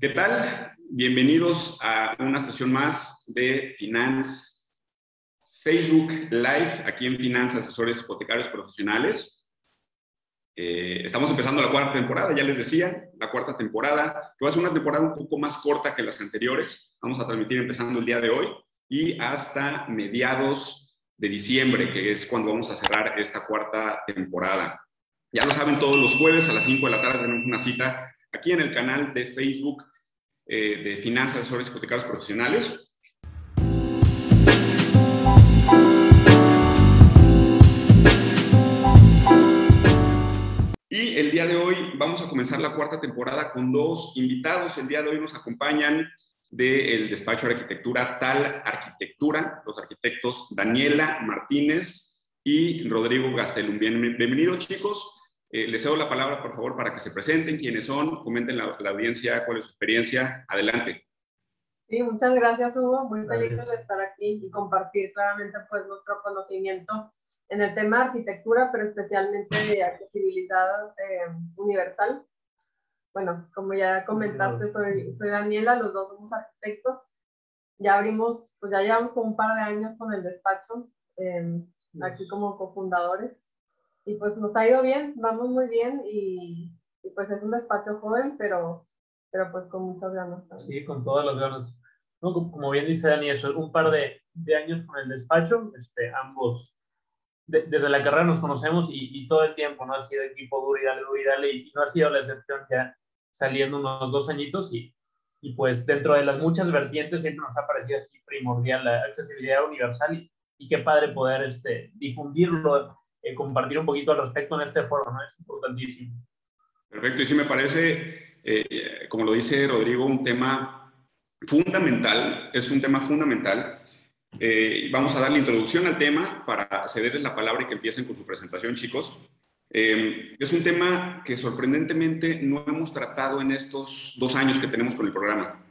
¿Qué tal? Bienvenidos a una sesión más de Finance Facebook Live, aquí en Finanzas Asesores Hipotecarios Profesionales. Eh, estamos empezando la cuarta temporada, ya les decía, la cuarta temporada, que va a ser una temporada un poco más corta que las anteriores. Vamos a transmitir empezando el día de hoy y hasta mediados de diciembre, que es cuando vamos a cerrar esta cuarta temporada. Ya lo saben, todos los jueves a las 5 de la tarde tenemos una cita aquí en el canal de Facebook eh, de Finanzas Asesores Hipotecarios Profesionales. Y el día de hoy vamos a comenzar la cuarta temporada con dos invitados. El día de hoy nos acompañan del despacho de arquitectura Tal Arquitectura, los arquitectos Daniela Martínez y Rodrigo Gastelum. bienvenidos chicos. Eh, les cedo la palabra, por favor, para que se presenten, quiénes son, comenten la, la audiencia, cuál es su experiencia. Adelante. Sí, muchas gracias, Hugo. Muy feliz de estar aquí y compartir claramente pues, nuestro conocimiento en el tema de arquitectura, pero especialmente de accesibilidad eh, universal. Bueno, como ya comentaste, soy, soy Daniela, los dos somos arquitectos. Ya abrimos, pues ya llevamos como un par de años con el despacho, eh, aquí como cofundadores y pues nos ha ido bien, vamos muy bien y, y, pues es un despacho joven, pero, pero pues con muchas ganas también. Sí, con todas las ganas. No, como bien dice Dani, eso es un par de, de años con el despacho, este, ambos desde la carrera nos conocemos y, y, todo el tiempo, ¿no? Ha sido equipo duro y dale, duro y dale, y no ha sido la excepción ya saliendo unos dos añitos y, y pues dentro de las muchas vertientes siempre nos ha parecido así primordial la accesibilidad universal y, y qué padre poder este, difundirlo eh, compartir un poquito al respecto en este foro, ¿no? Es importantísimo. Perfecto, y sí me parece, eh, como lo dice Rodrigo, un tema fundamental, es un tema fundamental. Eh, vamos a dar la introducción al tema para cederles la palabra y que empiecen con su presentación, chicos. es un tema que sorprendentemente no hemos tratado en estos dos años que tenemos con el programa.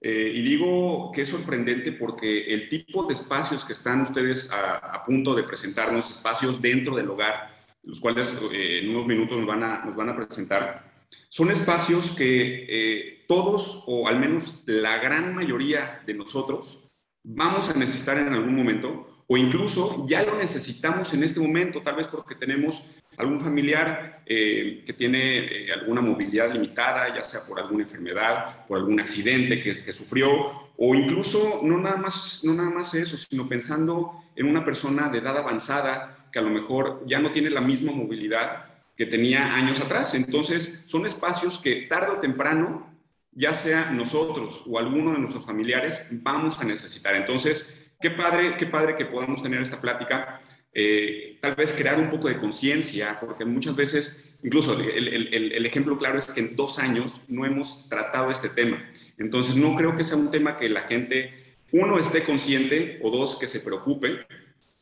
Eh, y digo que es sorprendente porque el tipo de espacios que están ustedes a, punto de presentarnos, espacios dentro del hogar, los cuales eh, en unos minutos nos van a, nos van a presentar, son espacios que eh, todos, o al menos la gran mayoría de nosotros, vamos a necesitar en algún momento, o incluso ya lo necesitamos en este momento, tal vez porque tenemos algún familiar eh, que tiene eh, alguna movilidad limitada, ya sea por alguna enfermedad, por algún accidente que, sufrió, o incluso no nada, más, no nada más eso, sino pensando en una persona de edad avanzada que a lo mejor ya no tiene la misma movilidad que tenía años atrás. Entonces, son espacios que tarde o temprano, ya sea nosotros o alguno de nuestros familiares, vamos a necesitar. Entonces, qué padre, qué padre que podamos tener esta plática eh, tal vez crear un poco de conciencia, porque muchas veces, incluso el, el, el, ejemplo claro es que en dos años no hemos tratado este tema. Entonces, no creo que sea un tema que la gente, uno, esté consciente o dos, que se preocupe.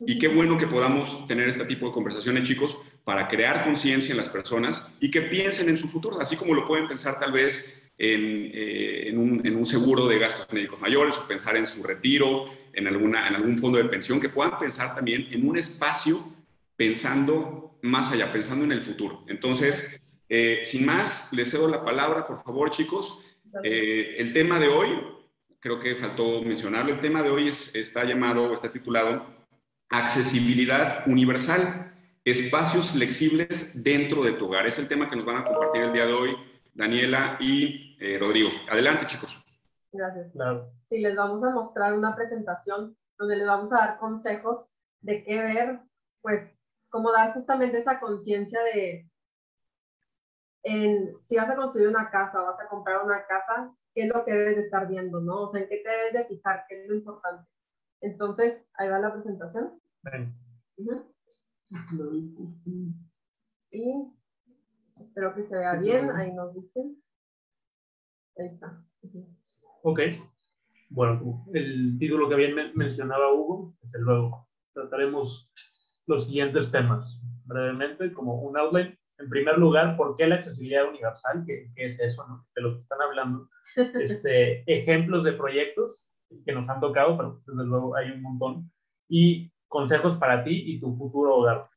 Y qué bueno que podamos tener este tipo de conversaciones, chicos, para crear conciencia en las personas y que piensen en su futuro, así como lo pueden pensar tal vez eh, en, un, seguro de gastos médicos mayores o pensar en su retiro, en, alguna, en algún fondo de pensión, que puedan pensar también en un espacio pensando más allá, pensando en el futuro. Entonces, eh, sin más, les cedo la palabra, por favor, chicos. Eh, el tema de hoy, creo que faltó mencionarlo, el tema de hoy está llamado, está titulado Accesibilidad Universal, espacios flexibles dentro de tu hogar. Es el tema que nos van a compartir el día de hoy Daniela y eh, Rodrigo. Adelante, chicos. Gracias. Claro. Sí, les vamos a mostrar una presentación donde les vamos a dar consejos de qué ver, pues, cómo dar justamente esa conciencia de en, si vas a construir una casa o vas a comprar una casa, qué es lo que debes de estar viendo, ¿no? O sea, en qué te debes de fijar, qué es lo importante. Entonces, ahí va la presentación. Y Espero que se vea bien, ahí nos dicen. Ahí está. Ok. Bueno, el título que bien mencionaba Hugo, desde luego, trataremos los siguientes temas brevemente, como un outline. En primer lugar, ¿por qué la accesibilidad universal? ¿Qué, qué es eso no? de lo que están hablando? Este, ejemplos de proyectos que nos han tocado, pero desde luego hay un montón. Y consejos para ti y tu futuro hogar.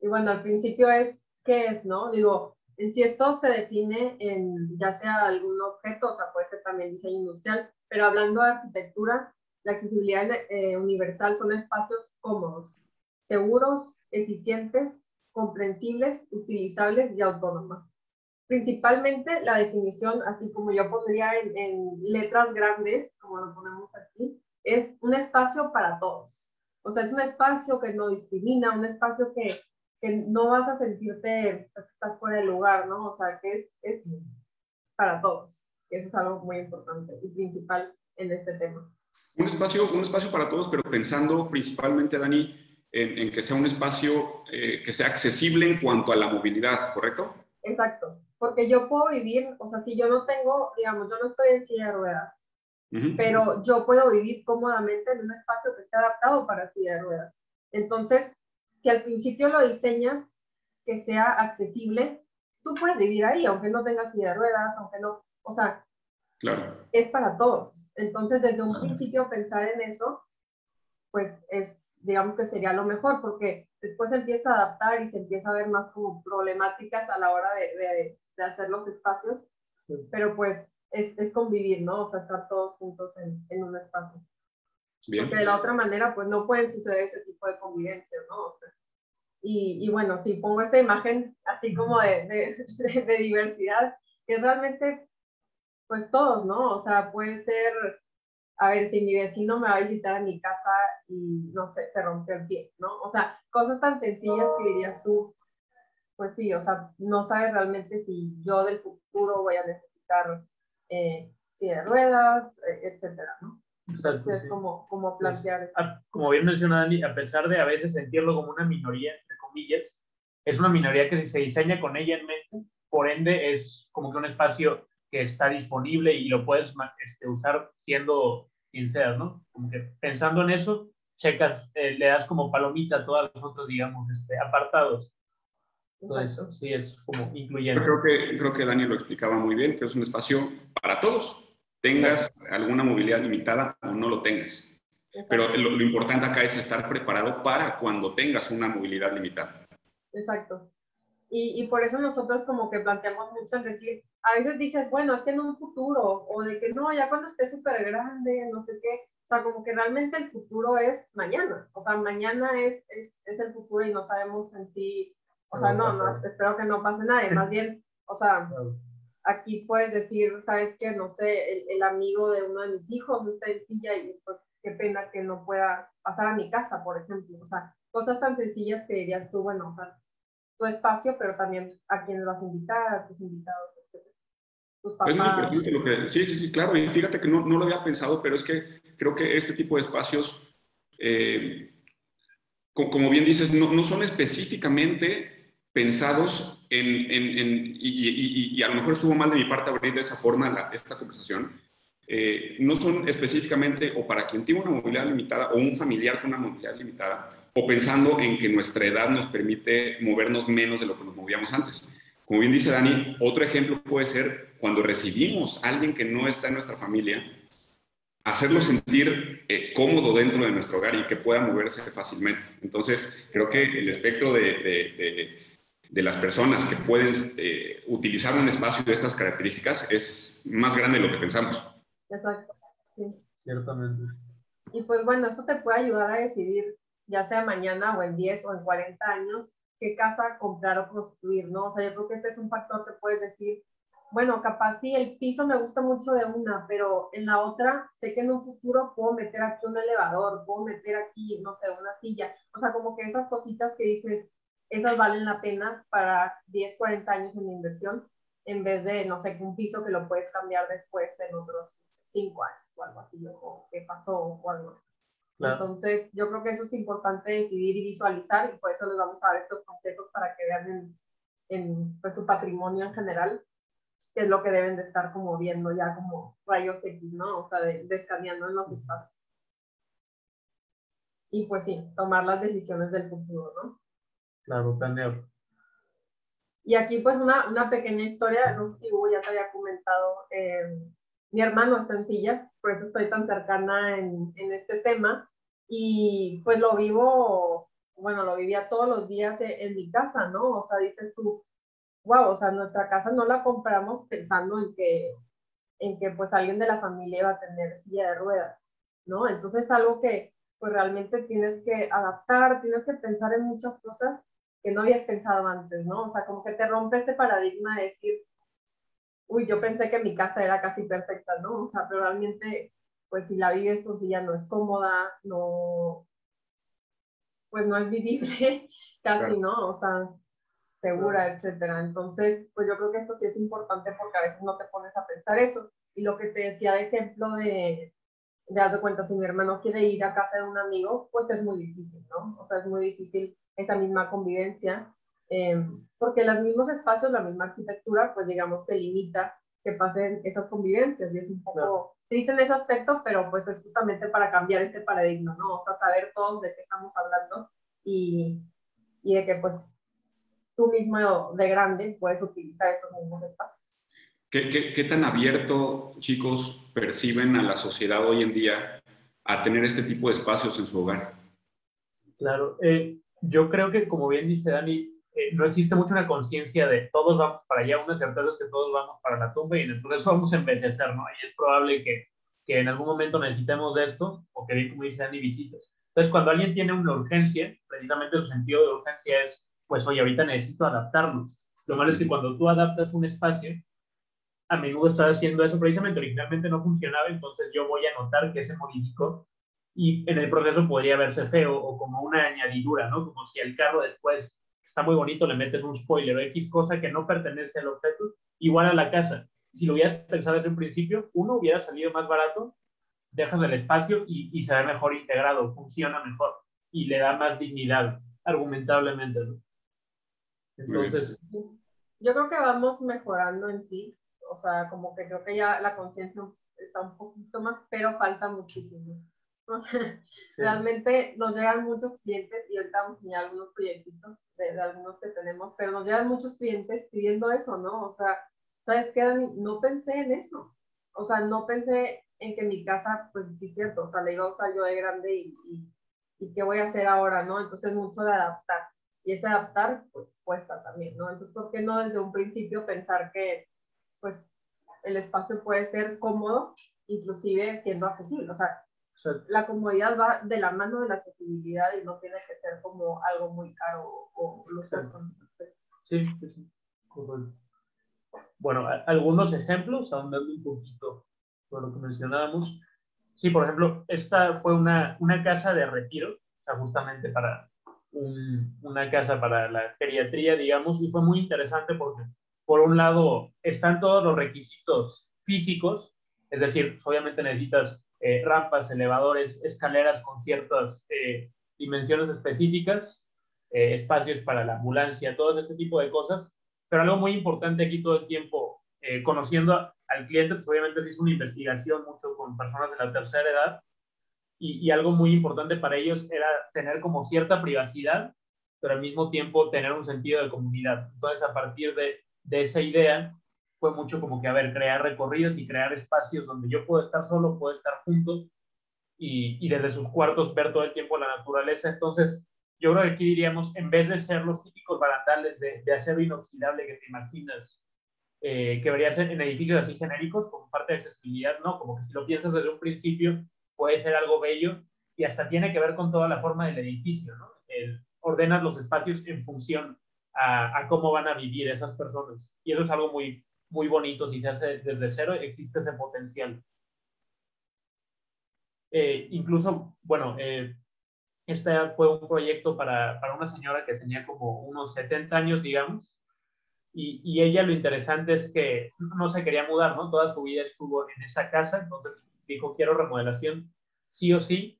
Y bueno, al principio es, ¿qué es, no? Digo, en si esto se define en ya sea algún objeto, o sea, puede ser también diseño industrial, pero hablando de arquitectura, la accesibilidad eh, universal son espacios cómodos, seguros, eficientes, comprensibles, utilizables y autónomos. Principalmente la definición, así como yo pondría en, en letras grandes, como lo ponemos aquí, es un espacio para todos. O sea, es un espacio que no discrimina, un espacio que que no vas a sentirte pues, que estás fuera del lugar, ¿no? O sea, que es, es para todos. Eso es algo muy importante y principal en este tema. Un espacio, un espacio para todos, pero pensando principalmente, Dani, en, en que sea un espacio eh, que sea accesible en cuanto a la movilidad, ¿correcto? Exacto, porque yo puedo vivir, o sea, si yo no tengo, digamos, yo no estoy en silla de ruedas, pero yo puedo vivir cómodamente en un espacio que esté adaptado para silla de ruedas. Entonces, si al principio lo diseñas que sea accesible, tú puedes vivir ahí, aunque no tengas silla de ruedas, aunque no, o sea, claro. es para todos. Entonces, desde un principio pensar en eso, pues es, digamos que sería lo mejor, porque después se empieza a adaptar y se empieza a ver más como problemáticas a la hora de, de, de hacer los espacios, pero pues es, es, convivir, ¿no? O sea, estar todos juntos en, en un espacio. Porque de la otra manera, pues no pueden suceder ese tipo de convivencia, ¿no? Y, y, bueno, si pongo esta imagen así como de, de, de, diversidad, que realmente, pues todos, ¿no? O sea, puede ser, a ver, si mi vecino me va a visitar a mi casa y, no sé, se rompió el pie, ¿no? O sea, cosas tan sencillas que dirías tú, pues sí, o sea, no sabes realmente si yo del futuro voy a necesitar eh, silla de ruedas, eh, etcétera, ¿no? Es como, como pues, plantear eso. Como bien menciona Dani, a pesar de a veces sentirlo como una minoría, entre comillas, es una minoría que se diseña con ella en mente, por ende es como que un espacio que está disponible y lo puedes este, usar siendo quien seas, ¿no? Como que pensando en eso, checas, eh, le das como palomita a todos los otros, digamos, este, apartados. Todo eso, sí, es como incluyente. Creo que, creo que Dani lo explicaba muy bien, que es un espacio para todos tengas alguna movilidad limitada o no lo tengas. Pero lo, importante acá es estar preparado para cuando tengas una movilidad limitada. Exacto. Y, y, por eso nosotros como que planteamos mucho en decir, a veces dices, bueno, es que en un futuro, o de que no, ya cuando esté súper grande, no sé qué, o sea, como que realmente el futuro es mañana, o sea, mañana es, es, es el futuro y no sabemos en sí, o sea, no, no, espero que no pase nada, más bien, o sea, aquí puedes decir, sabes que, no sé, el, amigo de uno de mis hijos está en silla y pues qué pena que no pueda pasar a mi casa, por ejemplo. O sea, cosas tan sencillas que dirías tú, bueno, o sea, tu espacio, pero también a quién vas a invitar, a tus invitados, etc. Tus papás. Es muy importante lo que, sí, sí, sí, claro, y fíjate que no, no lo había pensado, pero es que creo que este tipo de espacios, eh, como bien dices, no, no son específicamente pensados en, en, en y, a lo mejor estuvo mal de mi parte abrir de esa forma la, esta conversación, eh, no son específicamente o para quien tiene una movilidad limitada o un familiar con una movilidad limitada, o pensando en que nuestra edad nos permite movernos menos de lo que nos movíamos antes. Como bien dice Dani, otro ejemplo puede ser cuando recibimos a alguien que no está en nuestra familia, hacerlo sentir eh, cómodo dentro de nuestro hogar y que pueda moverse fácilmente. Entonces, creo que el espectro de las personas que pueden eh, utilizar un espacio de estas características es más grande de lo que pensamos. Exacto, sí. Ciertamente. Y pues bueno, esto te puede ayudar a decidir, ya sea mañana o en 10 o en 40 años, qué casa comprar o construir, ¿no? O sea, yo creo que este es un factor que puedes decir, bueno, capaz sí, el piso me gusta mucho de una, pero en la otra sé que en un futuro puedo meter aquí un elevador, puedo meter aquí, no sé, una silla. O sea, como que esas cositas que dices, esas valen la pena para 10, 40 años en inversión, en vez de, no sé, un piso que lo puedes cambiar después en otros 5 años o algo así, o qué pasó o algo así. Entonces, yo creo que eso es importante decidir y visualizar y por eso les vamos a dar estos consejos para que vean en, en pues, su patrimonio en general qué es lo que deben de estar como viendo ya como rayos X, ¿no? O sea, de, de escaneando en los espacios. Y pues sí, tomar las decisiones del futuro, ¿no? Claro, planear. Y aquí pues una, una, pequeña historia, no sé si Hugo ya te había comentado, eh, mi hermano está en silla, por eso estoy tan cercana en, en, este tema, y pues lo vivo, bueno, lo vivía todos los días en, en, mi casa, ¿no? O sea, dices tú, wow, o sea, nuestra casa no la compramos pensando en que, en que pues alguien de la familia va a tener silla de ruedas, ¿no? Entonces es algo que pues realmente tienes que adaptar, tienes que pensar en muchas cosas que no habías pensado antes, ¿no? O sea, como que te rompe este paradigma de decir, uy, yo pensé que mi casa era casi perfecta, ¿no? O sea, pero realmente, pues si la vives con silla no es cómoda, no, pues no es vivible, casi, ¿no? O sea, segura, etcétera. Entonces, pues yo creo que esto sí es importante porque a veces no te pones a pensar eso. Y lo que te decía de ejemplo de, de haz de cuenta, si mi hermano quiere ir a casa de un amigo, pues es muy difícil, ¿no? O sea, es muy difícil esa misma convivencia, eh, porque los mismos espacios, la misma arquitectura, pues digamos que limita que pasen esas convivencias y es un poco triste en ese aspecto, pero pues es justamente para cambiar este paradigma, ¿no? O sea, saber todos de qué estamos hablando y, y de que pues tú mismo de grande puedes utilizar estos mismos espacios. ¿Qué, qué, qué tan abierto, chicos, perciben a la sociedad hoy en día a tener este tipo de espacios en su hogar? Claro, eh, yo creo que como bien dice Dani, eh, no existe mucho una conciencia de todos vamos para allá, una certeza es que todos vamos para la tumba y entonces vamos a envejecer, ¿no? Y es probable que, que en algún momento necesitemos de esto o que, como dice Dani, visitas. Entonces, cuando alguien tiene una urgencia, precisamente su sentido de urgencia es, pues, oye, ahorita necesito adaptarnos. Lo malo es que cuando tú adaptas un espacio, a menudo estás haciendo eso precisamente, originalmente no funcionaba, entonces yo voy a notar que se modificó y en el proceso podría verse feo o como una añadidura, ¿no? Como si el carro después está muy bonito, le metes un spoiler o X cosa que no pertenece al objeto, igual a la casa. Si lo hubieras pensado desde un principio, uno hubiera salido más barato, dejas el espacio y, y se ve mejor integrado, funciona mejor y le da más dignidad, argumentablemente. ¿no? Entonces... Yo creo que vamos mejorando en sí, o sea, como que creo que ya la conciencia está un poquito más, pero falta muchísimo. O sea, realmente nos llegan muchos clientes y ahorita vamos a enseñar algunos proyectitos de, de, algunos que tenemos, pero nos llegan muchos clientes pidiendo eso, ¿no? O sea, ¿sabes qué, Dani? No pensé en eso. O sea, no pensé en que mi casa, pues sí es cierto, o sea, la iba a usar yo de grande y, y, y qué voy a hacer ahora, ¿no? Entonces, mucho de adaptar. Y ese adaptar, pues cuesta también, ¿no? Entonces, ¿por qué no desde un principio pensar que, pues, el espacio puede ser cómodo, inclusive siendo accesible? O sea, la comodidad va de la mano de la accesibilidad y no tiene que ser como algo muy caro o lujoso. Sí, sí, sí, correcto. Bueno, algunos ejemplos, ahondando un poquito por lo que mencionábamos. Sí, por ejemplo, esta fue una, una casa de retiro, o sea, justamente para un, una casa para la geriatría, digamos, y fue muy interesante porque, por un lado, están todos los requisitos físicos, es decir, obviamente necesitas eh, rampas, elevadores, escaleras con ciertas eh, dimensiones específicas, eh, espacios para la ambulancia, todo este tipo de cosas. Pero algo muy importante aquí todo el tiempo, conociendo al cliente, pues obviamente se hizo una investigación mucho con personas de la tercera edad y, algo muy importante para ellos era tener como cierta privacidad, pero al mismo tiempo tener un sentido de comunidad. Entonces, a partir de esa idea, fue mucho como que, a ver, crear recorridos y crear espacios donde yo puedo estar solo, puedo estar junto y, y desde sus cuartos ver todo el tiempo la naturaleza. Entonces, yo creo que aquí diríamos, en vez de ser los típicos barandales de, de acero inoxidable que te imaginas, eh, que debería ser en edificios así genéricos, como parte de accesibilidad, ¿no? Como que si lo piensas desde un principio, puede ser algo bello y hasta tiene que ver con toda la forma del edificio, ¿no? Ordenas los espacios en función a, cómo van a vivir esas personas. Y eso es algo muy, muy bonito. Si se hace desde cero, existe ese potencial. Eh, incluso, bueno, eh, este fue un proyecto para, para, una señora que tenía como unos 70 años, digamos, y, y, ella lo interesante es que no se quería mudar, ¿no? Toda su vida estuvo en esa casa, entonces dijo, quiero remodelación, sí o sí,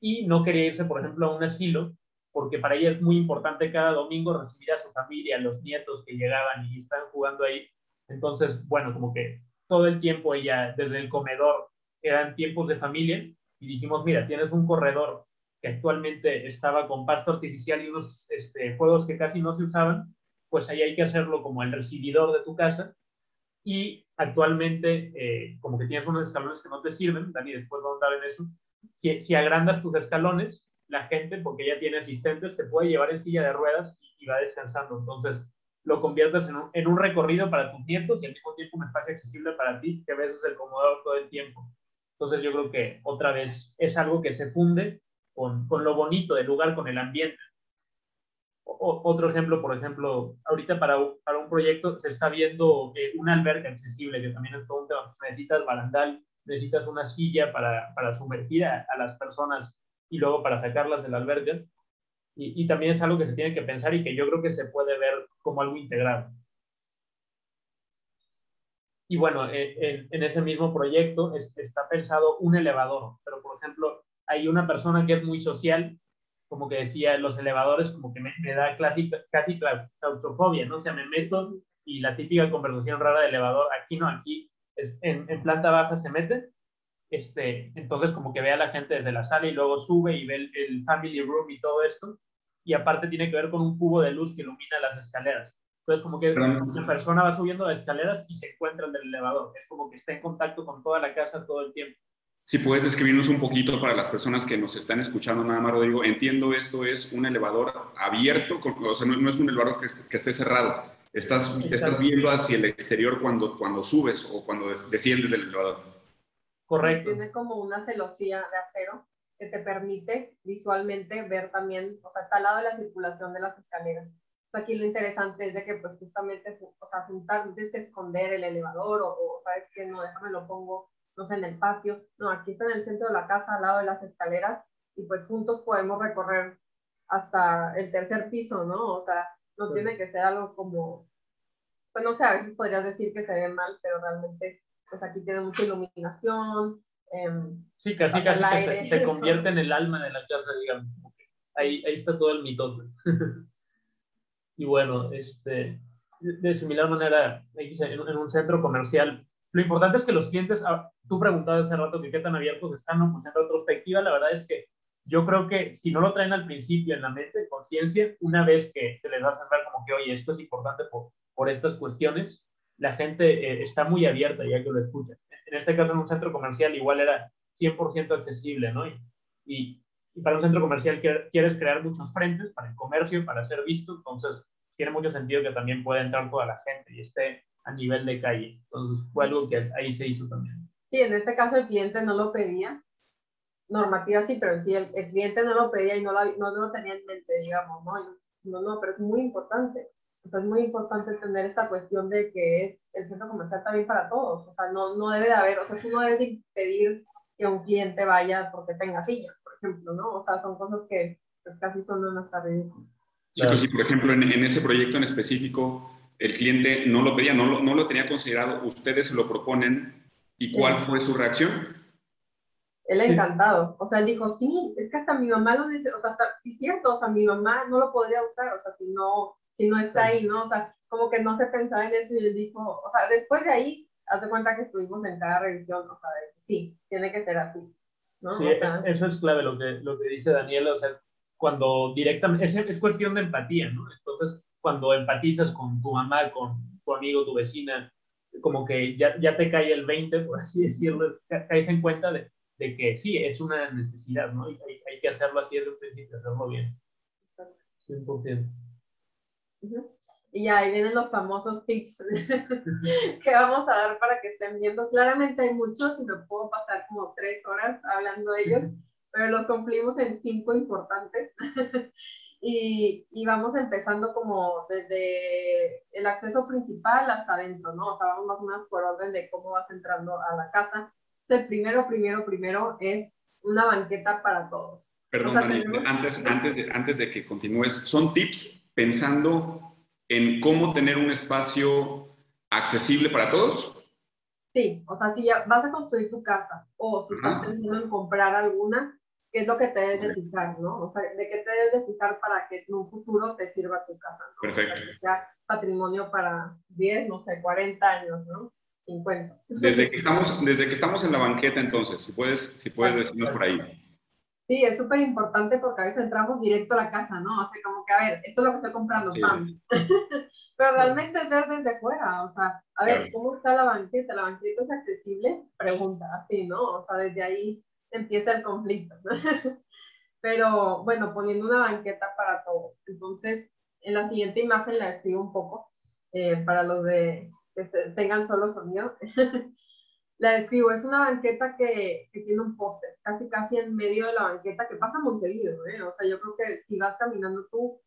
y no quería irse, por ejemplo, a un asilo, porque para ella es muy importante cada domingo recibir a su familia, a los nietos que llegaban y están jugando ahí, entonces, bueno, como que todo el tiempo ella, desde el comedor, eran tiempos de familia y dijimos, mira, tienes un corredor que actualmente estaba con pasto artificial y unos este, juegos que casi no se usaban, pues ahí hay que hacerlo como el recibidor de tu casa. Y actualmente, eh, como que tienes unos escalones que no te sirven, Dani, después vamos a hablar en eso, si, si, agrandas tus escalones, la gente, porque ya tiene asistentes, te puede llevar en silla de ruedas y va descansando. Entonces, lo conviertas en un, en un, recorrido para tus nietos y al mismo tiempo un espacio accesible para ti, que a veces es el comodador todo el tiempo. Entonces yo creo que otra vez es algo que se funde con, con lo bonito del lugar, con el ambiente. Otro ejemplo, por ejemplo, ahorita para, para un proyecto se está viendo eh, una alberca accesible, que también es todo un tema. Pues, necesitas barandal, necesitas una silla para, para sumergir a, a, las personas y luego para sacarlas de la alberca. Y, y, también es algo que se tiene que pensar y que yo creo que se puede ver como algo integrado. Y bueno, en, en ese mismo proyecto está pensado un elevador, pero por ejemplo, hay una persona que es muy social, como que decía, los elevadores como que me, me da casi, casi claustrofobia, ¿no? O sea, me meto y la típica conversación rara de elevador, aquí no, aquí es, en, en, planta baja se mete, este, entonces como que ve a la gente desde la sala y luego sube y ve el, el family room y todo esto, y aparte tiene que ver con un cubo de luz que ilumina las escaleras. Entonces, como que la persona va subiendo las escaleras y se encuentra en el elevador. Es como que está en contacto con toda la casa todo el tiempo. Si puedes describirnos un poquito para las personas que nos están escuchando, nada más, Rodrigo. Entiendo, esto es un elevador abierto, o sea, no, no es un elevador que, que, esté cerrado. Estás, estás viendo hacia el exterior cuando, cuando subes o cuando desciendes del elevador. Correcto. Tiene como una celosía de acero que te permite visualmente ver también, o sea, está al lado de la circulación de las escaleras. O sea, aquí lo interesante es de que, pues, justamente, o sea, juntar, desde esconder el elevador o, o, sabes que no, déjame lo pongo, no sé, en el patio. No, aquí está en el centro de la casa, al lado de las escaleras, y pues juntos podemos recorrer hasta el tercer piso, ¿no? O sea, no sí. tiene que ser algo como, pues no sé, a veces podrías decir que se ve mal, pero realmente, pues aquí tiene mucha iluminación, sí, casi, casi que se, se, convierte en el alma de la casa, digamos. Ahí, ahí está todo el mitote. y bueno, este, de similar manera, en un centro comercial, lo importante es que los clientes, ah, tú preguntabas hace rato que qué tan abiertos están, ¿no? Pues en retrospectiva, la verdad es que yo creo que si no lo traen al principio en la mente, conciencia, una vez que te les vas a ver como que, oye, esto es importante por, por estas cuestiones, la gente eh, está muy abierta ya que lo escucha en este caso en un centro comercial igual era 100% accesible, ¿no? Y, y, y, para un centro comercial quieres crear muchos frentes para el comercio, para ser visto, entonces tiene mucho sentido que también pueda entrar toda la gente y esté a nivel de calle. Entonces fue algo que ahí se hizo también. Sí, en este caso el cliente no lo pedía, normativa sí, pero sí el, el cliente no lo pedía y no, la, no, no, lo tenía en mente, digamos, ¿no? No, no, pero es muy importante. O sea, es muy importante entender esta cuestión de que es el centro comercial también para todos. O sea, no, no debe de haber, o sea, tú no debes de impedir que un cliente vaya porque tenga silla, por ejemplo, ¿no? O sea, son cosas que pues, casi son hasta ridículas. Chicos, y por ejemplo, en, en, ese proyecto en específico, el cliente no lo pedía, no lo, no lo tenía considerado, ustedes se lo proponen, ¿y cuál sí. fue su reacción? Él encantado, o sea, él dijo, sí, es que hasta mi mamá lo dice, o sea, hasta, sí es cierto, o sea, mi mamá no lo podría usar, o sea, si no, si no está ahí, ¿no? O sea, como que no se pensaba en eso y él dijo, o sea, después de ahí, haz cuenta que estuvimos en cada revisión, o sea, de, sí, tiene que ser así, ¿no? Sí, o sea, eso es clave lo que, lo que dice Daniela, o sea, cuando directamente, es, es cuestión de empatía, ¿no? Entonces, cuando empatizas con tu mamá, con tu amigo, tu vecina, como que ya, ya te cae el 20, por así decirlo, caes en cuenta de, de que sí, es una necesidad, ¿no? Y hay, hay que hacerlo así desde un principio, hacerlo bien. 100%. Y ahí vienen los famosos tips que vamos a dar para que estén viendo. Claramente hay muchos y me puedo pasar como tres horas hablando de ellos, pero los cumplimos en cinco importantes. y, y, vamos empezando como desde el acceso principal hasta adentro, ¿no? O sea, vamos más o menos por orden de cómo vas entrando a la casa. Entonces, el primero, primero, primero es una banqueta para todos. Perdón, o sea, Dani, tenemos... antes, antes, de, antes de que continúes, ¿son tips pensando en cómo tener un espacio accesible para todos? Sí, o sea, si ya vas a construir tu casa o si Ajá. estás pensando en comprar alguna, ¿qué es lo que te debes de fijar, no? O sea, ¿de qué te debes de fijar para que en un futuro te sirva tu casa? ¿no? Perfecto. O sea, ya patrimonio para 10, no sé, 40 años, ¿no? 50. Desde que estamos, desde que estamos en la banqueta, entonces, si puedes, si puedes decirnos por ahí. Sí, es súper importante porque a veces entramos directo a la casa, ¿no? O sea, como que, a ver, esto es lo que estoy comprando, sí. pam. Pero realmente es ver desde fuera, o sea, a ver. ¿cómo está la banqueta? ¿La banqueta es accesible? Pregunta, así, ¿no? O sea, desde ahí empieza el conflicto, ¿no? Pero, bueno, poniendo una banqueta para todos. Entonces, en la siguiente imagen la escribo un poco. eh, para los de que tengan solo sonido. la describo, es una banqueta que, que tiene un poste, casi casi en medio de la banqueta, que pasa muy seguido, ¿eh? O sea, yo creo que si vas caminando tú,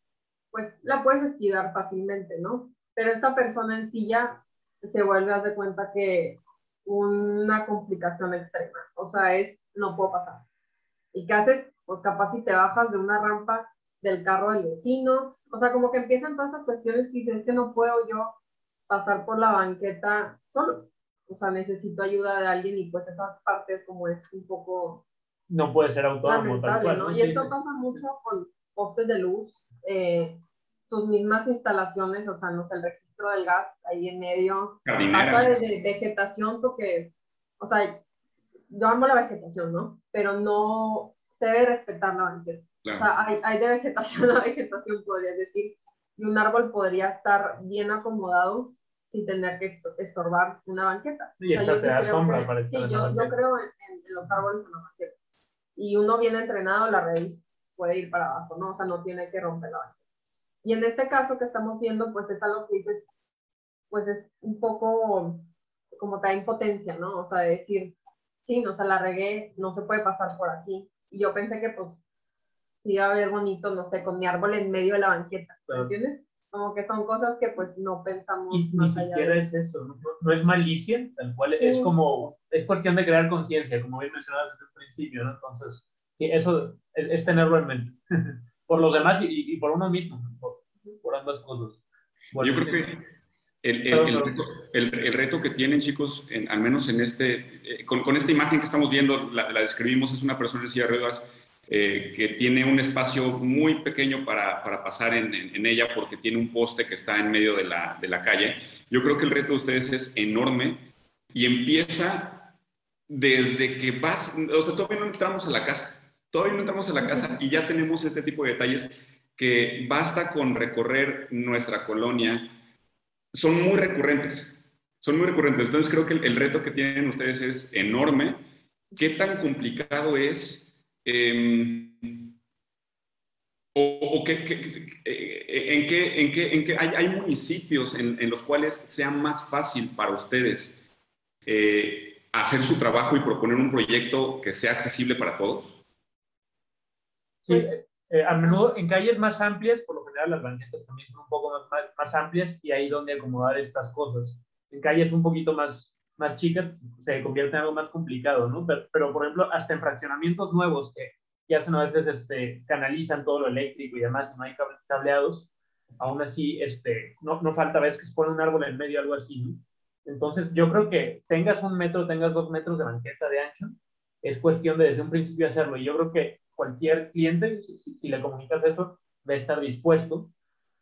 pues la puedes esquivar fácilmente, ¿no? Pero esta persona en silla se vuelve a dar cuenta que una complicación extrema, o sea, es, no puedo pasar. ¿Y qué haces? Pues capaz si te bajas de una rampa del carro del vecino, o sea, como que empiezan todas estas cuestiones que dices, es que no puedo yo pasar por la banqueta solo, o sea, necesito ayuda de alguien y pues esa parte es como es un poco... No puede ser autónomo tal cual. ¿no? Y esto pasa mucho con postes de luz, eh, tus mismas instalaciones, o sea, no sé, el registro del gas ahí en medio, pasa de, vegetación porque, o sea, yo amo la vegetación, ¿no? Pero no se debe respetar la banqueta. O sea, hay, hay de vegetación a vegetación, podrías decir, y un árbol podría estar bien acomodado sin tener que estorbar una banqueta. Sí, o sea, yo da sombra que, Sí, yo, yo, creo en, en, los árboles en las banquetas. Y uno bien entrenado, la raíz puede ir para abajo, ¿no? O sea, no tiene que romper la banqueta. Y en este caso que estamos viendo, pues es algo que dices, pues es un poco como te da impotencia, ¿no? O sea, de decir, sí, no, o sea, la regué, no se puede pasar por aquí. Y yo pensé que, pues, sí iba a ver bonito, no sé, con mi árbol en medio de la banqueta, ¿me entiendes? Como que son cosas que pues no pensamos. Y ni siquiera es eso, ¿no? es malicia, tal cual es como, es cuestión de crear conciencia, como bien mencionabas desde el principio, ¿no? Entonces, eso es, tenerlo en mente, por los demás y, por uno mismo, por, ambas cosas. Yo creo que el, el, reto, el, reto, que tienen chicos, en, al menos en este, eh, con, con, esta imagen que estamos viendo, la, la describimos, es una persona en silla de ruedas, eh, que tiene un espacio muy pequeño para, para pasar en, ella porque tiene un poste que está en medio de la, de la calle. Yo creo que el reto de ustedes es enorme y empieza desde que vas, o sea, todavía no entramos a la casa, todavía no entramos a la casa y ya tenemos este tipo de detalles que basta con recorrer nuestra colonia, son muy recurrentes, son muy recurrentes. Entonces creo que el reto que tienen ustedes es enorme. ¿Qué tan complicado es Em, o, que, eh, en qué, en qué, en qué hay, hay, municipios en, en, los cuales sea más fácil para ustedes eh, hacer su trabajo y proponer un proyecto que sea accesible para todos? Sí, eh, a menudo en calles más amplias, por lo general las banquetas también son un poco más, más, amplias y ahí donde acomodar estas cosas. En calles un poquito más, más chicas se convierte en algo más complicado, ¿no? Pero, por ejemplo, hasta en fraccionamientos nuevos que, que hacen a veces, este, canalizan todo lo eléctrico y demás, no hay cableados, aún así, este, no, no falta a veces que se pone un árbol en medio, algo así, ¿no? Entonces, yo creo que tengas un metro, tengas dos metros de banqueta de ancho, es cuestión de desde un principio hacerlo. Y yo creo que cualquier cliente, si, si le comunicas eso, va a estar dispuesto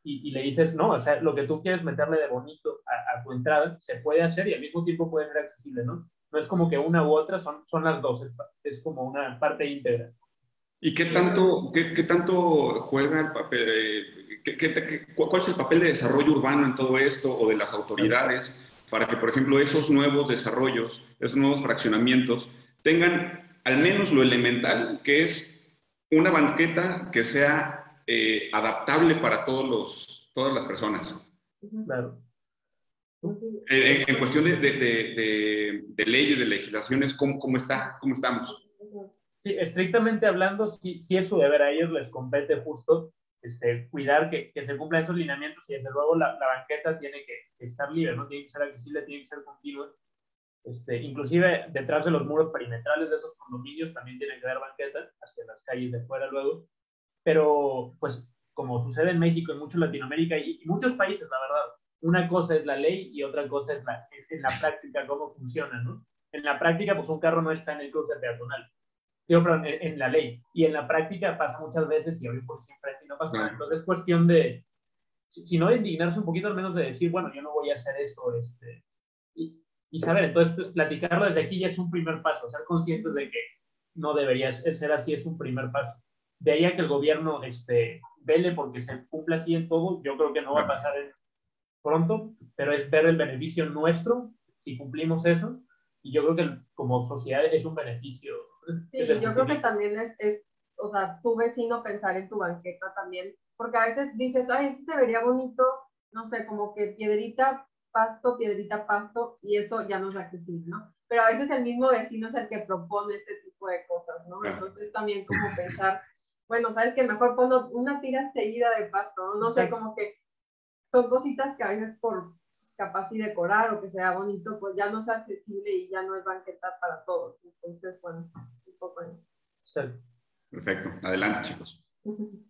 y, le dices, no, o sea, lo que tú quieres meterle de bonito a, tu entrada, se puede hacer y al mismo tiempo puede ser accesible, ¿no? No es como que una u otra, son, son las dos, es, como una parte íntegra. ¿Y qué tanto, qué, qué tanto juega el papel, qué, cuál es el papel de desarrollo urbano en todo esto o de las autoridades para que, por ejemplo, esos nuevos desarrollos, esos nuevos fraccionamientos tengan al menos lo elemental, que es una banqueta que sea eh, adaptable para todos los, todas las personas. Claro. En, cuestión de, de, de, leyes, de legislaciones, ¿cómo, ¿cómo, está? ¿Cómo estamos? Sí, estrictamente hablando, sí, sí es su deber a ellos, les compete justo este, cuidar que, que, se cumplan esos lineamientos y desde luego la, la banqueta tiene que, estar libre, ¿no? Tiene que ser accesible, tiene que ser continua. Este, inclusive detrás de los muros perimetrales de esos condominios también tiene que haber banqueta, hacia las calles de fuera luego, pero pues como sucede en México, en mucho Latinoamérica y, muchos países, la verdad, una cosa es la ley y otra cosa es la, en, la práctica cómo funciona, ¿no? En la práctica, pues un carro no está en el cruce peatonal, Digo, perdón, en, la ley. Y en la práctica pasa muchas veces y hoy por siempre y no pasa nada. Entonces es cuestión de, si, no de indignarse un poquito, al menos de decir, bueno, yo no voy a hacer eso, este, y, y saber, entonces platicarlo desde aquí ya es un primer paso, ser conscientes de que no debería ser así, es un primer paso de ahí a que el gobierno este, vele porque se cumple así en todo, yo creo que no va a pasar pronto, pero es ver el beneficio nuestro si cumplimos eso. Y yo creo que como sociedad es un beneficio. Sí, yo creo que también es, es, o sea, tu vecino pensar en tu banqueta también, porque a veces dices, ay, esto se vería bonito no sé, como que piedrita, pasto, piedrita, pasto, y eso ya no es accesible, ¿no? Pero a veces el mismo vecino es el que propone este tipo de cosas, ¿no? Entonces también como pensar, bueno, sabes que mejor pongo una tira seguida de pasto, ¿no? No sé, como que son cositas que a veces por capaz y decorar o que sea bonito, pues ya no es accesible y ya no es banqueta para todos. Entonces, bueno, un poco ahí. Perfecto. Adelante, chicos.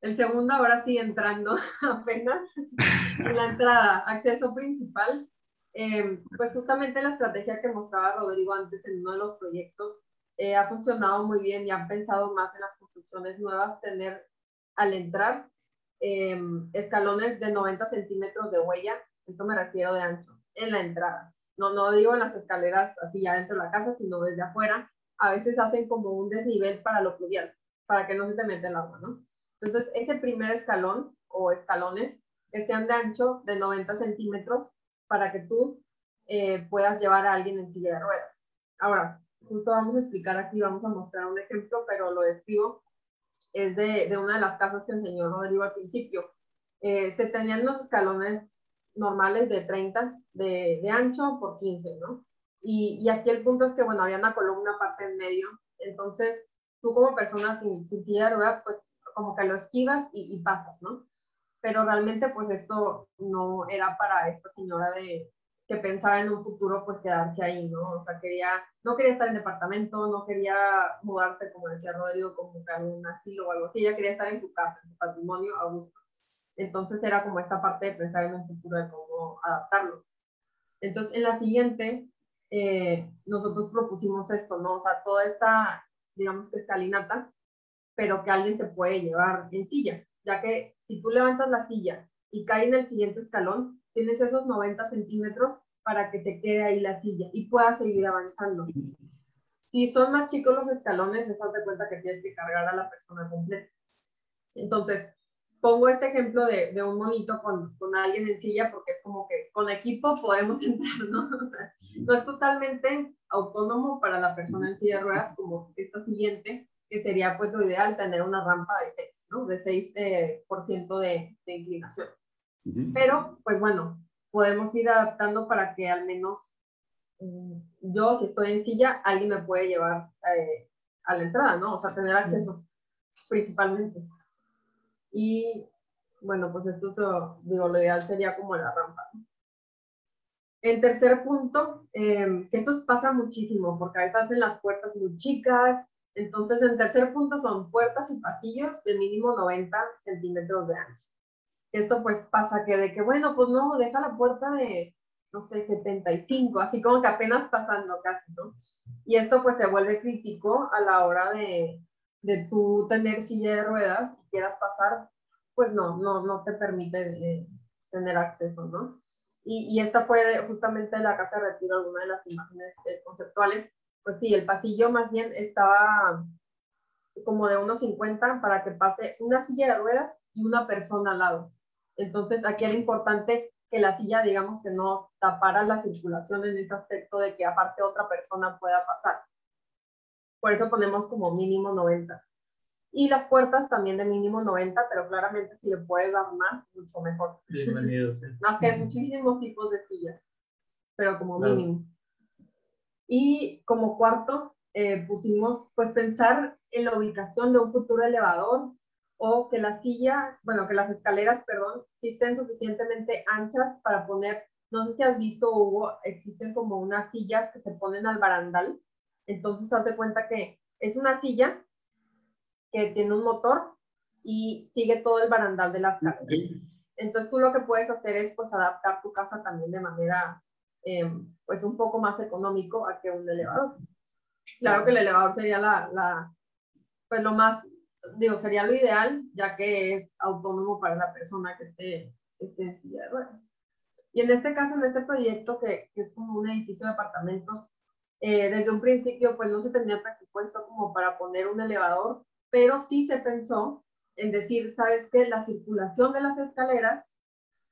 El segundo, ahora sí entrando apenas, en la entrada, acceso principal. Eh, pues justamente la estrategia que mostraba Rodrigo antes en uno de los proyectos eh, ha funcionado muy bien y han pensado más en las construcciones nuevas, tener al entrar eh, escalones de 90 centímetros de huella, esto me refiero de ancho, en la entrada. No, no digo en las escaleras así ya dentro de la casa, sino desde afuera. A veces hacen como un desnivel para lo pluvial, para que no se te meta el agua, ¿no? Entonces, ese primer escalón o escalones que sean de ancho de 90 centímetros para que tú eh, puedas llevar a alguien en silla de ruedas. Ahora, justo vamos a explicar aquí, vamos a mostrar un ejemplo, pero lo describo. Es de, de una de las casas que enseñó Rodrigo al principio. Eh, se tenían los escalones normales de 30 de, de ancho por 15, ¿no? Y, y, aquí el punto es que, bueno, había una columna aparte en medio, entonces tú como persona sin, sin silla de ruedas, pues como que lo esquivas y, y, pasas, ¿no? Pero realmente pues esto no era para esta señora de que pensaba en un futuro pues quedarse ahí, ¿no? O sea, quería, no quería estar en departamento, no quería mudarse, como decía Rodrigo, como a un asilo o algo así, ella quería estar en su casa, en su patrimonio a gusto. Entonces era como esta parte de pensar en un futuro de cómo adaptarlo. Entonces en la siguiente, eh, nosotros propusimos esto, ¿no? O sea, toda esta, digamos que escalinata, pero que alguien te puede llevar en silla, ya que si tú levantas la silla y cae en el siguiente escalón, tienes esos 90 centímetros para que se quede ahí la silla y puedas seguir avanzando. Si son más chicos los escalones, es de cuenta que tienes que cargar a la persona completa. Entonces, pongo este ejemplo de, un monito con, con, alguien en silla porque es como que con equipo podemos entrar, ¿no? O sea, no es totalmente autónomo para la persona en silla de ruedas como esta siguiente, que sería pues lo ideal tener una rampa de 6, ¿no? De 6% eh, por ciento de, inclinación. Pero, pues bueno, podemos ir adaptando para que al menos mm, yo, si estoy en silla, alguien me puede llevar eh, a la entrada, ¿no? O sea, tener acceso principalmente. Y bueno, pues esto, digo, lo ideal sería como la rampa. En tercer punto, em, que esto pasa muchísimo, porque a veces hacen las puertas muy chicas. Entonces, en tercer punto son puertas y pasillos de mínimo 90 centímetros de ancho. Esto pues pasa que de que, bueno, pues no, deja la puerta de, no sé, 75, así como que apenas pasando casi, ¿no? Y esto pues se vuelve crítico a la hora de, de tú tener silla de ruedas y quieras pasar, pues no, no, no te permite eh, tener acceso, ¿no? Y, y, esta fue justamente la casa de retiro, alguna de las imágenes eh, conceptuales. Pues sí, el pasillo más bien estaba como de unos 50 para que pase una silla de ruedas y una persona al lado. Entonces aquí era importante que la silla, digamos que no tapara la circulación en ese aspecto de que aparte otra persona pueda pasar. Por eso ponemos como mínimo 90. Y las puertas también de mínimo 90, pero claramente si le puedes dar más, mucho mejor. Bienvenido, más que hay muchísimos tipos de sillas, pero como mínimo. Y como cuarto, eh, pusimos, pues pensar en la ubicación de un futuro elevador o que la silla, bueno, que las escaleras, perdón, sí estén suficientemente anchas para poner, no sé si has visto, Hugo, existen como unas sillas que se ponen al barandal entonces, haz de cuenta que es una silla que tiene un motor y sigue todo el barandal de las casas. Entonces, tú lo que puedes hacer es, pues, adaptar tu casa también de manera, em, pues, un poco más económico a que un elevador. Claro que el elevador sería la, la, pues, lo más, digo, sería lo ideal, ya que es autónomo para la persona que esté, esté en silla de ruedas. Y en este caso, en este proyecto, que, que es como un edificio de apartamentos, eh, desde un principio, pues no se tenía presupuesto como para poner un elevador, pero sí se pensó en decir, ¿sabes qué? La circulación de las escaleras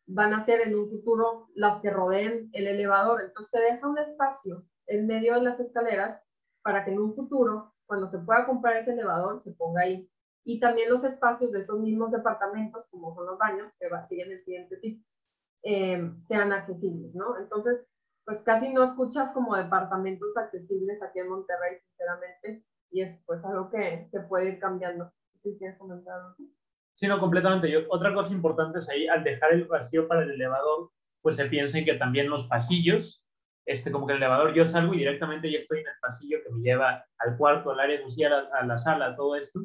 van a ser en un futuro las que rodeen el elevador. Entonces se deja un espacio en medio de las escaleras para que en un futuro, cuando se pueda comprar ese elevador, se ponga ahí. Y también los espacios de estos mismos departamentos, como son los baños, que va, siguen el siguiente tipo, eh, sean accesibles, ¿no? Entonces, pues casi no escuchas como departamentos accesibles aquí en Monterrey, sinceramente, y es pues algo que, que puede ir cambiando. Si quieres comentar Sí, no, completamente. Yo, otra cosa importante es ahí, al dejar el vacío para el elevador, pues se piensen que también los pasillos, este, como que el elevador yo salgo y directamente ya estoy en el pasillo que me lleva al cuarto, al área social, a, la sala, todo esto.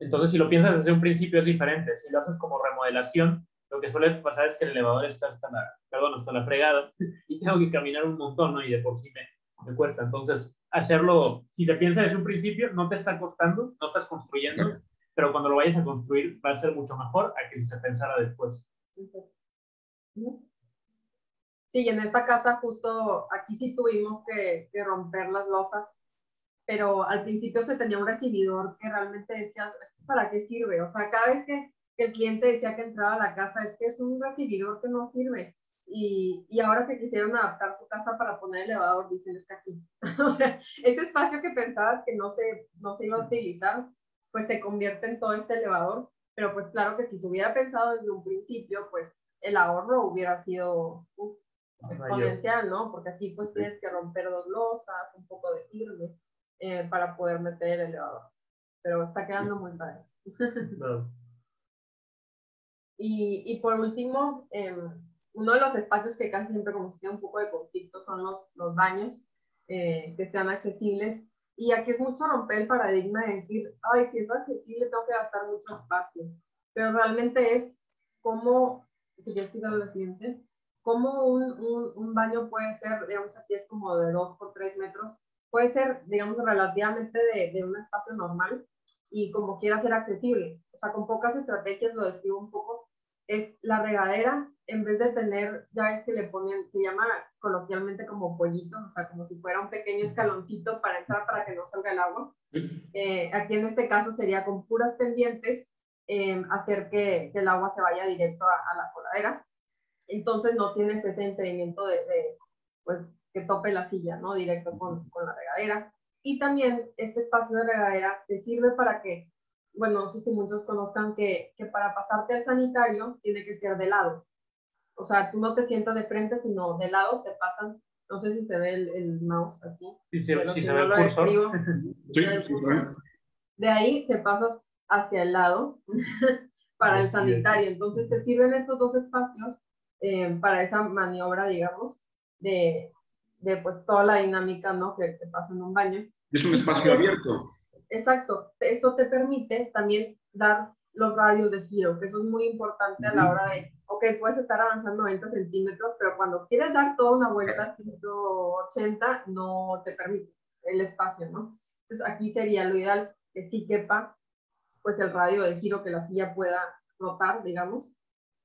Entonces, si lo piensas desde un principio es diferente. Si lo haces como remodelación, lo que suele pasar es que el elevador está hasta la, perdón, hasta la fregada y tengo que caminar un montón, ¿no? Y de por sí me, me cuesta. Entonces, hacerlo, si se piensa desde un principio, no te está costando, no estás construyendo, pero cuando lo vayas a construir va a ser mucho mejor a que si se pensara después. Sí, en esta casa justo aquí sí tuvimos que, que romper las losas, pero al principio se tenía un recibidor que realmente decía, ¿para qué sirve? O sea, cada vez que, el cliente decía que entraba a la casa, es que es un recibidor que no sirve. Y, y, ahora que quisieron adaptar su casa para poner elevador, dicen es que aquí. o sea, este espacio que pensabas que no se, no se iba a utilizar, pues se convierte en todo este elevador, pero pues claro que si se hubiera pensado desde un principio, pues el ahorro hubiera sido exponencial, ¿no? Porque aquí pues tienes que romper dos losas, un poco de firme eh, para poder meter el elevador. Pero está quedando muy padre. y, y, por último, em, uno de los espacios que casi siempre como si tiene un poco de conflicto son los, los baños, eh, que sean accesibles y aquí es mucho romper el paradigma de decir, ay, si es accesible tengo que gastar mucho espacio. Pero realmente es como, si quieres quitar la siguiente, como un, un, un, baño puede ser, digamos, aquí es como de 2 por 3 metros, puede ser, digamos, relativamente de, de un espacio normal y como quiera ser accesible. O sea, con pocas estrategias lo describo un poco. Es la regadera en vez de tener, ya es que le ponen, se llama coloquialmente como pollito, o sea, como si fuera un pequeño escaloncito para entrar para que no salga el agua. Eh, aquí en este caso sería con puras pendientes eh, hacer que, que, el agua se vaya directo a, la coladera. Entonces no tienes ese impedimento de, de, pues, que tope la silla, ¿no? Directo con, con la regadera. Y también este espacio de regadera te sirve para que, bueno, no sé si muchos conozcan que, que para pasarte al sanitario tiene que ser de lado o sea, tú no te sientas de frente, sino de lado se pasan, no sé si se ve el, mouse aquí. Sí, sí, sí se ve el cursor. De ahí te pasas hacia el lado para el sanitario. Entonces te sirven estos dos espacios eh, para esa maniobra, digamos, de, de, pues toda la dinámica, ¿no? Que te pasa en un baño. Es un espacio abierto. Exacto. Esto te permite también dar los radios de giro, que eso es muy importante a la hora de ok, puedes estar avanzando 90 centímetros, pero cuando quieres dar toda una vuelta a 180, no te permite el espacio, ¿no? Entonces aquí sería lo ideal que sí quepa, pues el radio de giro que la silla pueda rotar, digamos,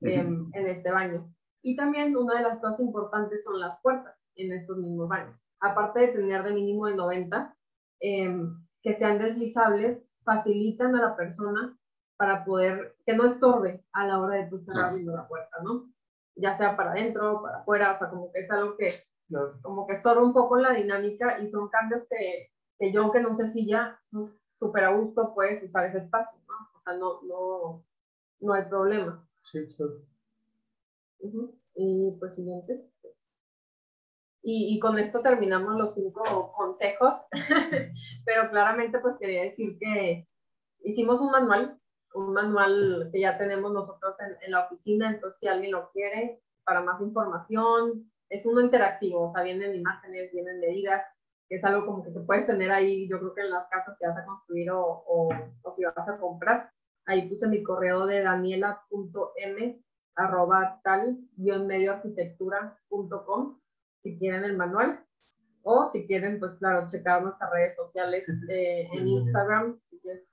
en este baño. Y también una de las cosas importantes son las puertas en estos mismos baños. Aparte de tener de mínimo de 90, em, que sean deslizables, facilitan a la persona para poder, que no estorbe a la hora de tú estar abriendo la puerta, ¿no? Ya sea para adentro, para afuera, o sea, como que es algo que, como que estorba un poco la dinámica y son cambios que, que yo, que no sé si ya súper a gusto puedes usar ese espacio, ¿no? O sea, no, no, no hay problema. Sí, claro. Y pues siguiente. Y, y, con esto terminamos los cinco consejos, pero claramente pues quería decir que hicimos un manual un manual que ya tenemos nosotros en, en, la oficina, entonces si alguien lo quiere, para más información, es uno interactivo, o sea, vienen imágenes, vienen medidas, que es algo como que te puedes tener ahí, yo creo que en las casas si vas a construir o, o, o si vas a comprar. Ahí puse mi correo de daniela.m arroba tal medioarquitectura.com si quieren el manual. O si quieren pues claro checar nuestras redes sociales eh, en Instagram. Si quieres,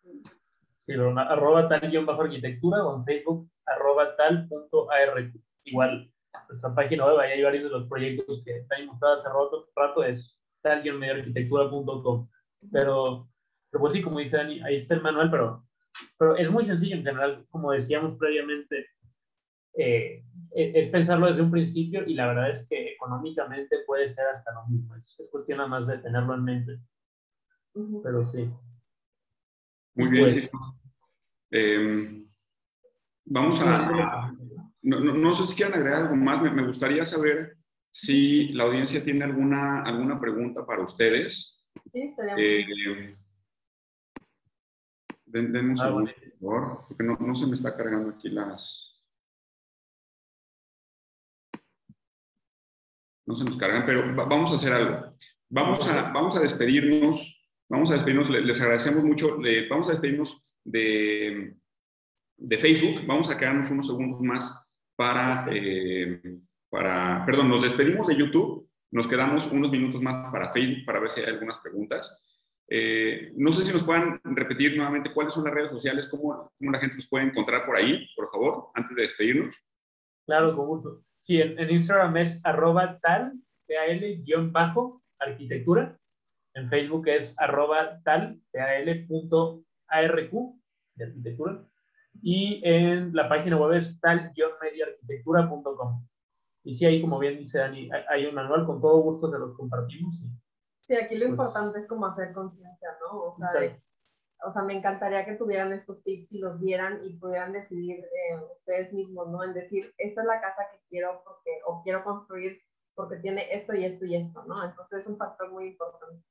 Sí, arroba tal guion bajo arquitectura o en Facebook arroba tal punto Igual, nuestra página web, ahí hay varios de los proyectos que están mostrados hace rato, rato es tal guion arquitectura.com. Pero, pero pues sí, como dice Dani, ahí está el manual, pero, pero es muy sencillo en general, como decíamos previamente, eh, e, es pensarlo desde un principio y la verdad es que económicamente puede ser hasta lo mismo, es, es cuestión nada más de tenerlo en mente. Pero sí. Muy bien. Pues, em, vamos a, no, no, sé si quieren agregar algo más. Me, me, gustaría saber si la audiencia tiene alguna, alguna pregunta para ustedes. Sí, estaría eh, Den, un ah, segundo, por favor, porque no, no se me está cargando aquí las... No se nos cargan, pero vamos a hacer algo. Vamos a, vamos a despedirnos, vamos a despedirnos, les, agradecemos mucho, vamos a despedirnos de, de Facebook, vamos a quedarnos unos segundos más para, eh, para, perdón, nos despedimos de YouTube, nos quedamos unos minutos más para Facebook para ver si hay algunas preguntas. Eh, no sé si nos puedan repetir nuevamente cuáles son las redes sociales, cómo, cómo, la gente nos puede encontrar por ahí, por favor, antes de despedirnos. Claro, con gusto. Sí, en, Instagram es arroba tal, tal, arquitectura. En Facebook es arroba tal, tal, punto arq, de arquitectura. Y en la página web es tal-mediaarquitectura.com. Y sí, ahí como bien dice Dani, hay un manual, con todo gusto se los compartimos. Sí, aquí lo pues importante es como hacer conciencia, ¿no? O sea, o sea, me encantaría que tuvieran estos tips y los vieran y pudieran decidir eh, ustedes mismos, ¿no? En decir, esta es la casa que quiero porque, o quiero construir porque tiene esto y esto y esto, ¿no? Entonces es un factor muy importante.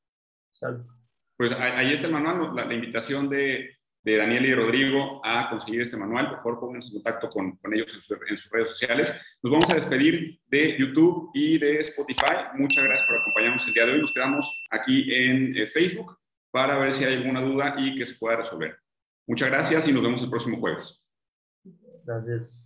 Exacto. Pues ahí está el manual, la invitación de, de Daniel y Rodrigo a conseguir este manual. Por favor, pónganse en contacto con, con ellos en, sus redes sociales. Nos vamos a despedir de YouTube y de Spotify. Muchas gracias por acompañarnos el día de hoy. Nos quedamos aquí en eh, Facebook para ver si hay alguna duda y que se pueda resolver. Muchas gracias y nos vemos el próximo jueves. Gracias.